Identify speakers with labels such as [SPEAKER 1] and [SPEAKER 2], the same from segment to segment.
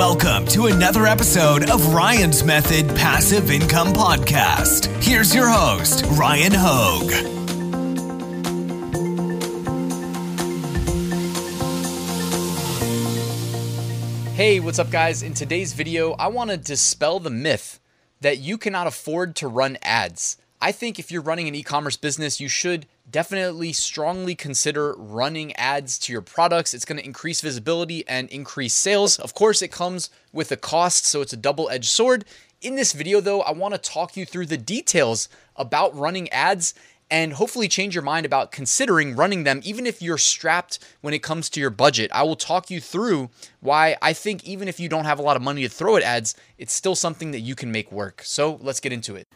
[SPEAKER 1] Welcome to another episode of Ryan's Method Passive Income Podcast. Here's your host, Ryan Hogue.
[SPEAKER 2] Hey, what's up, guys? In today's video, I want to dispel the myth that you cannot afford to run ads. I think if you're running an e commerce business, you should definitely strongly consider running ads to your products. It's going to increase visibility and increase sales. Of course, it comes with a cost, so it's a double edged sword. In this video, though, I want to talk you through the details about running ads and hopefully change your mind about considering running them, even if you're strapped when it comes to your budget. I will talk you through why I think even if you don't have a lot of money to throw at ads, it's still something that you can make work. So let's get into it.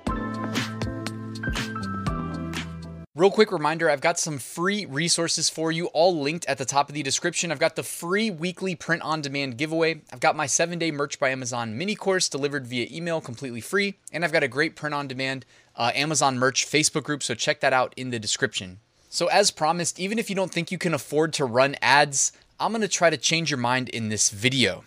[SPEAKER 2] Real quick reminder I've got some free resources for you, all linked at the top of the description. I've got the free weekly print on demand giveaway. I've got my seven day Merch by Amazon mini course delivered via email completely free. And I've got a great print on demand uh, Amazon merch Facebook group. So check that out in the description. So, as promised, even if you don't think you can afford to run ads, I'm to try to change your mind in this video.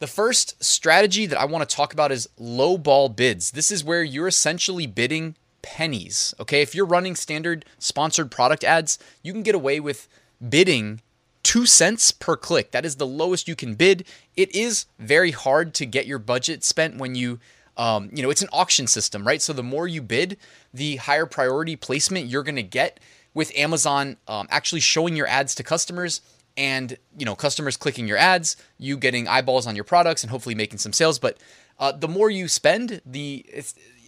[SPEAKER 2] The first strategy that I want to talk about is low ball bids. This is where you're essentially bidding pennies. Okay, if you're running standard sponsored product ads, you can get away with bidding two cents per click. That is the lowest you can bid. It is very hard to get your budget spent when you, um, you know, it's an auction system, right? So the more you bid, the higher priority placement you're going to get with Amazon um, actually showing your ads to customers and you know customers clicking your ads you getting eyeballs on your products and hopefully making some sales but uh, the more you spend the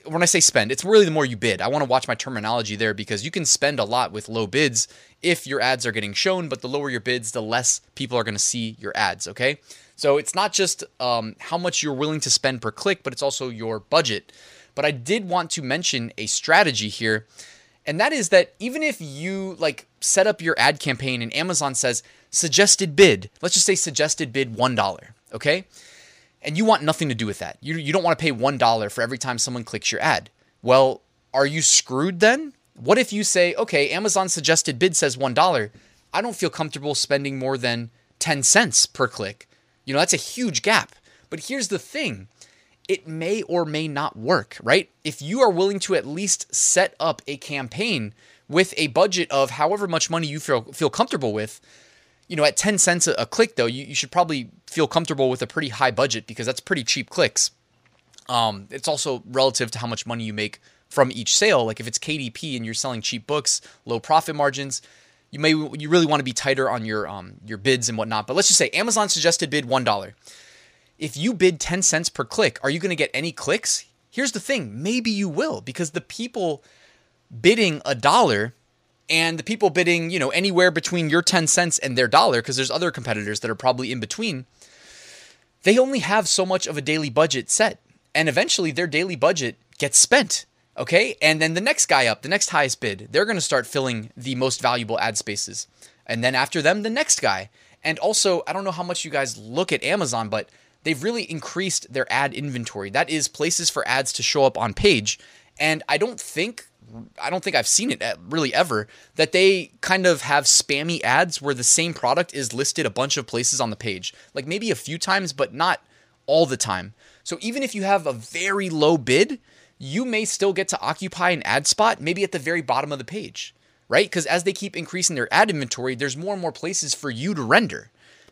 [SPEAKER 2] when I say spend, it's really the more you bid. I want to watch my terminology there because you can spend a lot with low bids if your ads are getting shown, but the lower your bids, the less people are going to see your ads. Okay. So it's not just um, how much you're willing to spend per click, but it's also your budget. But I did want to mention a strategy here, and that is that even if you like set up your ad campaign and Amazon says suggested bid, let's just say suggested bid $1, okay? And you want nothing to do with that. You, you don't want to pay $1 for every time someone clicks your ad. Well, are you screwed then? What if you say, okay, Amazon suggested bid says $1. I don't feel comfortable spending more than 10 cents per click. You know, that's a huge gap. But here's the thing it may or may not work, right? If you are willing to at least set up a campaign with a budget of however much money you feel, feel comfortable with, you know, at 10 cents a, a click, though, you, you, should probably feel comfortable with a pretty high budget because that's pretty cheap clicks. Um, it's also relative to how much money you make from each sale. Like if it's KDP and you're selling cheap books, low profit margins, you may you really want to be tighter on your um, your bids and whatnot. But let's just say Amazon suggested bid one dollar. If you bid 10 cents per click, are you going to get any clicks? Here's the thing, maybe you will because the people bidding a dollar and the people bidding, you know, anywhere between your 10 cents and their dollar, because there's other competitors that are probably in between, they only have so much of a daily budget set. And eventually their daily budget gets spent. Okay. And then the next guy up, the next highest bid, they're going to start filling the most valuable ad spaces. And then after them, the next guy. And also, I don't know how much you guys look at Amazon, but they've really increased their ad inventory. That is places for ads to show up on page. And I don't think I don't think I've seen it really ever that they kind of have spammy ads where the same product is listed a bunch of places on the page. Like maybe a few times, but not all the time. So even if you have a very low bid, you may still get to occupy an ad spot, maybe at the very bottom of the page, right? Because as they keep increasing their ad inventory, there's more and more places for you to render.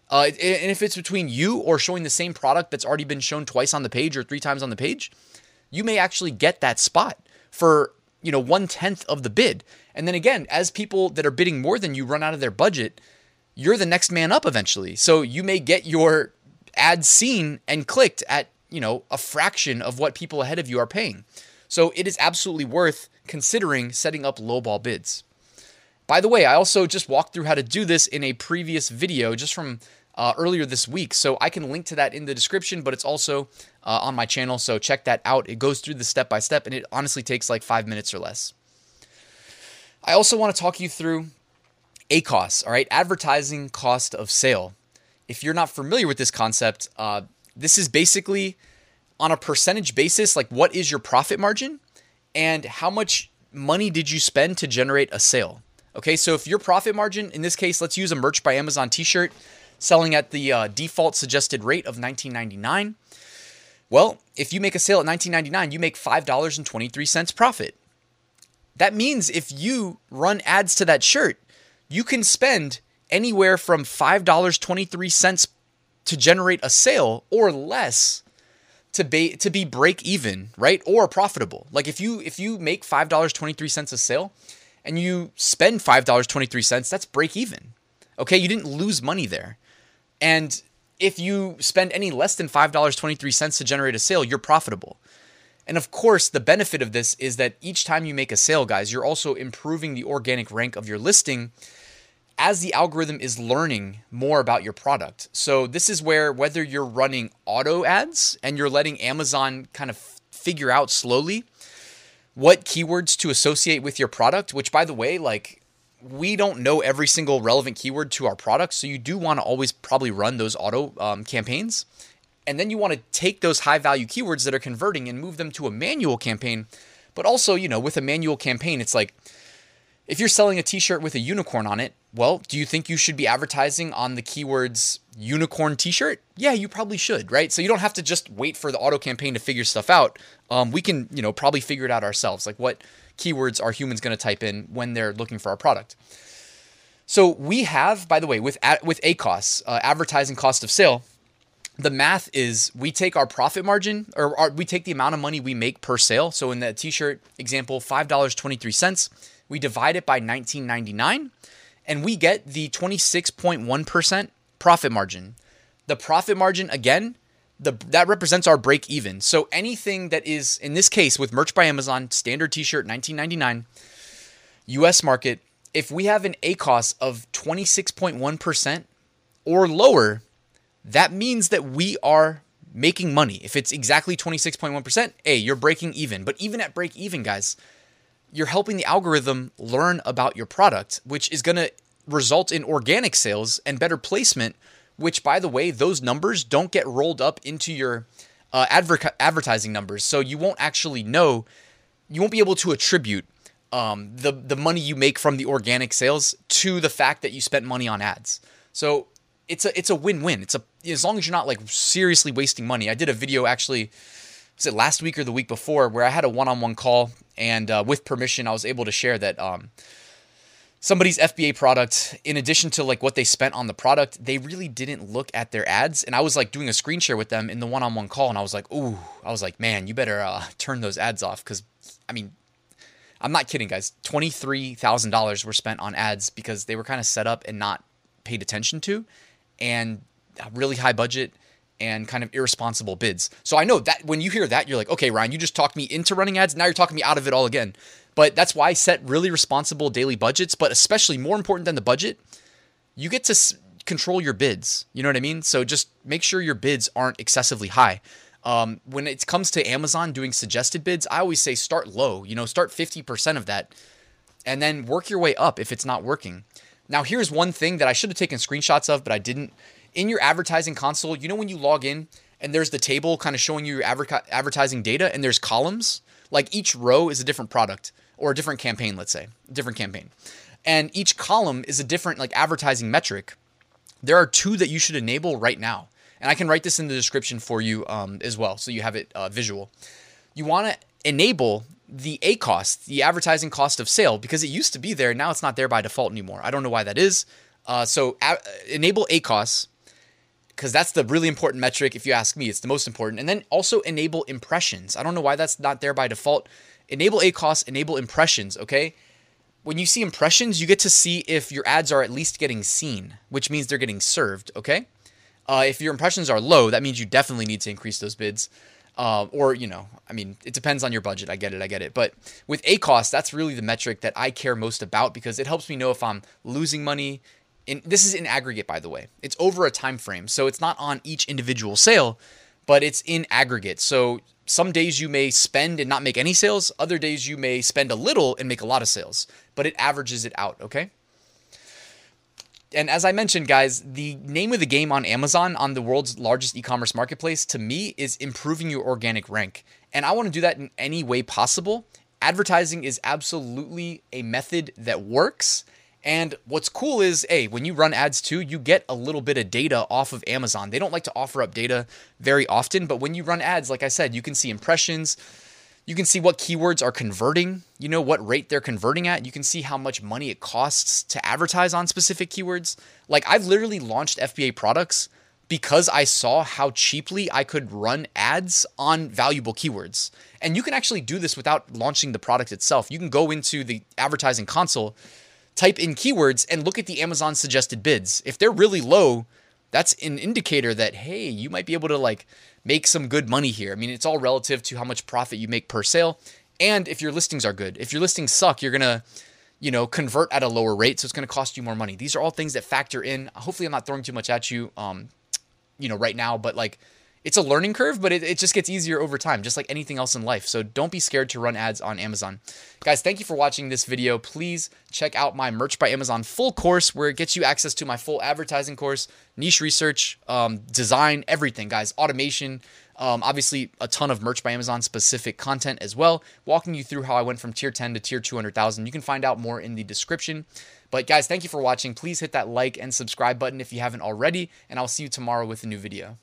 [SPEAKER 2] Uh, and if it's between you or showing the same product that's already been shown twice on the page or three times on the page, you may actually get that spot for you know, one tenth of the bid. And then again, as people that are bidding more than you run out of their budget, you're the next man up eventually. So you may get your ad seen and clicked at, you know, a fraction of what people ahead of you are paying. So it is absolutely worth considering setting up lowball bids. By the way, I also just walked through how to do this in a previous video just from uh, earlier this week. So I can link to that in the description, but it's also uh, on my channel. So check that out. It goes through the step by step, and it honestly takes like five minutes or less. I also want to talk you through ACOS, all right, advertising cost of sale. If you're not familiar with this concept, uh, this is basically on a percentage basis, like what is your profit margin and how much money did you spend to generate a sale? Okay, so if your profit margin, in this case, let's use a merch by Amazon t shirt, selling at the uh, default suggested rate of 19.99. Well, if you make a sale at 19.99, you make $5.23 profit. That means if you run ads to that shirt, you can spend anywhere from $5.23 to generate a sale or less to be to be break even, right? Or profitable. Like if you if you make $5.23 a sale and you spend $5.23, that's break even. Okay? You didn't lose money there. And if you spend any less than $5.23 to generate a sale, you're profitable. And of course, the benefit of this is that each time you make a sale, guys, you're also improving the organic rank of your listing as the algorithm is learning more about your product. So, this is where whether you're running auto ads and you're letting Amazon kind of figure out slowly what keywords to associate with your product, which by the way, like we don't know every single relevant keyword to our product. So, you do want to always probably run those auto um, campaigns. And then you want to take those high value keywords that are converting and move them to a manual campaign. But also, you know, with a manual campaign, it's like if you're selling a t shirt with a unicorn on it, well, do you think you should be advertising on the keywords unicorn t shirt? Yeah, you probably should, right? So you don't have to just wait for the auto campaign to figure stuff out. Um, we can, you know, probably figure it out ourselves. Like what keywords are humans going to type in when they're looking for our product? So we have, by the way, with with ACOS, uh, advertising cost of sale, the math is we take our profit margin or our, we take the amount of money we make per sale. So in the t-shirt example, five dollars twenty three cents. We divide it by nineteen ninety nine and we get the 26.1% profit margin. The profit margin, again, the, that represents our break even. So anything that is, in this case, with Merch by Amazon, standard t shirt, 1999, US market, if we have an ACOS of 26.1% or lower, that means that we are making money. If it's exactly 26.1%, A, you're breaking even. But even at break even, guys, you're helping the algorithm learn about your product, which is going to result in organic sales and better placement, which, by the way, those numbers don't get rolled up into your uh, adver- advertising numbers. So you won't actually know, you won't be able to attribute um, the, the money you make from the organic sales to the fact that you spent money on ads. So it's a it's a win-win. It's a as long as you're not like seriously wasting money. I did a video actually was it last week or the week before where I had a one-on-one call and uh, with permission I was able to share that um, somebody's FBA product in addition to like what they spent on the product they really didn't look at their ads and I was like doing a screen share with them in the one-on-one call and I was like ooh I was like man you better uh, turn those ads off because I mean I'm not kidding guys $23,000 were spent on ads because they were kind of set up and not paid attention to and really high budget and kind of irresponsible bids. So I know that when you hear that, you're like, okay, Ryan, you just talked me into running ads. Now you're talking me out of it all again. But that's why I set really responsible daily budgets. But especially more important than the budget, you get to s- control your bids. You know what I mean? So just make sure your bids aren't excessively high. Um, when it comes to Amazon doing suggested bids, I always say start low. You know, start 50% of that and then work your way up if it's not working. Now, here's one thing that I should have taken screenshots of, but I didn't in your advertising console, you know when you log in and there's the table kind of showing you your adver- advertising data and there's columns, like each row is a different product or a different campaign, let's say, different campaign. And each column is a different like advertising metric. There are two that you should enable right now. And I can write this in the description for you um, as well, so you have it uh, visual. You want to enable the ACOS, the advertising cost of sale, because it used to be there. Now it's not there by default anymore. I don't know why that is. Uh, so a- enable ACOS because that's the really important metric. If you ask me, it's the most important. And then also enable impressions. I don't know why that's not there by default. Enable ACOS, enable impressions, okay? When you see impressions, you get to see if your ads are at least getting seen, which means they're getting served, okay? Uh, if your impressions are low, that means you definitely need to increase those bids. Uh, or, you know, I mean, it depends on your budget. I get it, I get it. But with ACOS, that's really the metric that I care most about because it helps me know if I'm losing money, in, this is in aggregate by the way it's over a time frame so it's not on each individual sale but it's in aggregate so some days you may spend and not make any sales other days you may spend a little and make a lot of sales but it averages it out okay and as I mentioned, guys, the name of the game on Amazon, on the world's largest e commerce marketplace, to me is improving your organic rank. And I want to do that in any way possible. Advertising is absolutely a method that works And what's cool is, hey, when you run ads too, you get a little bit of data off of Amazon. They don't like to offer up data very often, but when you run ads, like I said, you can see impressions, you can see what keywords are converting, you know what rate they're converting at. You can see how much money it costs to advertise on specific keywords. Like I've literally launched FBA products because I saw how cheaply I could run ads on valuable keywords. And you can actually do this without launching the product itself. You can go into the advertising console, type in keywords, and look at the Amazon suggested bids. If they're really low, that's an indicator that, hey, you might be able to like make some good money here. I mean, it's all relative to how much profit you make per sale. And if your listings are good, if your listings suck, you're going to, you know, convert at a lower rate. So it's going to cost you more money. These are all things that factor in. Hopefully, I'm not throwing too much at you, um, you know, right now, but like, it's a learning curve, but it, it just gets easier over time, just like anything else in life. So don't be scared to run ads on Amazon. Guys, thank you for watching this video. Please check out my Merch by Amazon full course where it gets you access to my full advertising course, niche research, um, design, everything, guys, automation. Um, obviously, a ton of Merch by Amazon specific content as well, walking you through how I went from tier 10 to tier 200,000. You can find out more in the description. But guys, thank you for watching. Please hit that like and subscribe button if you haven't already, and I'll see you tomorrow with a new video.